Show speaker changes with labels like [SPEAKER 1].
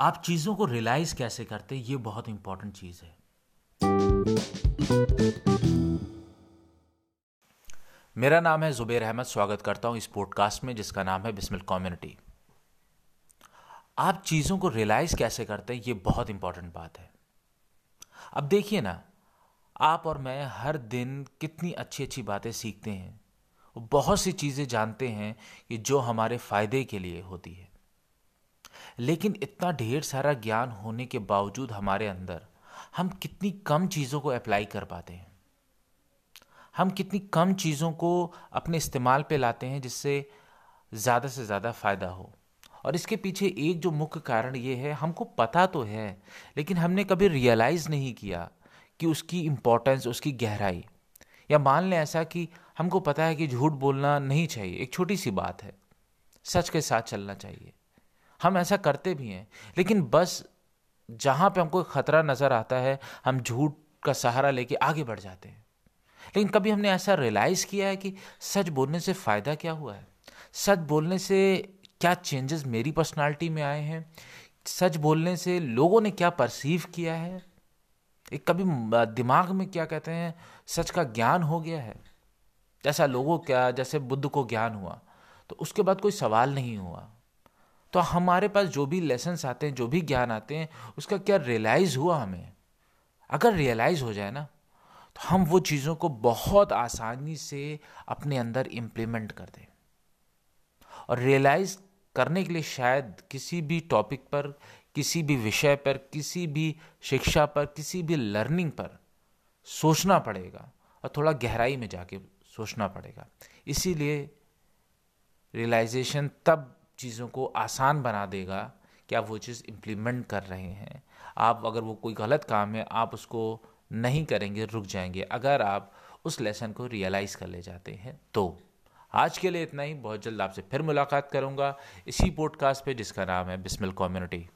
[SPEAKER 1] आप चीज़ों को रियलाइज़ कैसे करते ये बहुत इंपॉर्टेंट चीज़ है। मेरा नाम है ज़ुबैर अहमद, स्वागत करता हूँ इस पॉडकास्ट में, जिसका नाम है बिस्मिल कम्युनिटी आप चीज़ों को रियलाइज़ कैसे करते हैं? ये बहुत इंपॉर्टेंट बात है। अब देखिए ना, आप और मैं हर दिन कितनी अच्छी अच्छी बातें सीखते हैं। बहुत सी चीज़ें जानते हैं कि जो हमारे फ़ायदे के लिए होती है। लेकिन इतना ढेर सारा ज्ञान होने के बावजूद हमारे अंदर हम कितनी कम चीज़ों को अप्लाई कर पाते हैं। हम कितनी कम चीज़ों को अपने इस्तेमाल पे लाते हैं जिससे ज़्यादा से ज़्यादा फ़ायदा हो। और इसके पीछे एक जो मुख्य कारण ये है, हमको पता तो है, लेकिन हमने कभी रियलाइज़ नहीं किया कि उसकी इम्पोर्टेंस उसकी गहराई। या मान लें ऐसा कि हमको पता है कि झूठ बोलना नहीं चाहिए, एक छोटी सी बात है, सच के साथ चलना चाहिए। हम ऐसा करते भी हैं। लेकिन बस जहाँ पे हमको खतरा नज़र आता है, हम झूठ का सहारा लेके आगे बढ़ जाते हैं। लेकिन कभी हमने ऐसा रियलाइज़ किया है कि सच बोलने से फ़ायदा क्या हुआ है? सच बोलने से क्या चेंजेस मेरी पर्सनालिटी में आए हैं? सच बोलने से लोगों ने क्या परसीव किया है? एक कभी दिमाग में क्या कहते हैं, सच का ज्ञान हो गया है? जैसा लोगों क्या जैसे बुद्ध को ज्ञान हुआ तो उसके बाद कोई सवाल नहीं हुआ। तो हमारे पास जो भी लेसन्स आते हैं, जो भी ज्ञान आते हैं, उसका क्या रियलाइज़ हुआ हमें? अगर रियलाइज़ हो जाए ना तो हम वो चीज़ों को बहुत आसानी से अपने अंदर इम्प्लीमेंट कर दें। और रियलाइज़ करने के लिए शायद किसी भी टॉपिक पर, किसी भी विषय पर, किसी भी शिक्षा पर, किसी भी लर्निंग पर सोचना पड़ेगा और थोड़ा गहराई में जाके सोचना पड़ेगा। इसीलिए रियलाइजेशन तब चीज़ों को आसान बना देगा कि आप वो चीज़ इम्प्लीमेंट कर रहे हैं। आप अगर वो कोई गलत काम है, आप उसको नहीं करेंगे, रुक जाएँगे। अगर आप उस लेसन को रियलाइज़ कर ले जाते हैं तो। आज के लिए इतना ही। बहुत जल्द आपसे फिर मुलाकात करूँगा। इसी पॉडकास्ट पे जिसका नाम है बिस्मिल कम्युनिटी।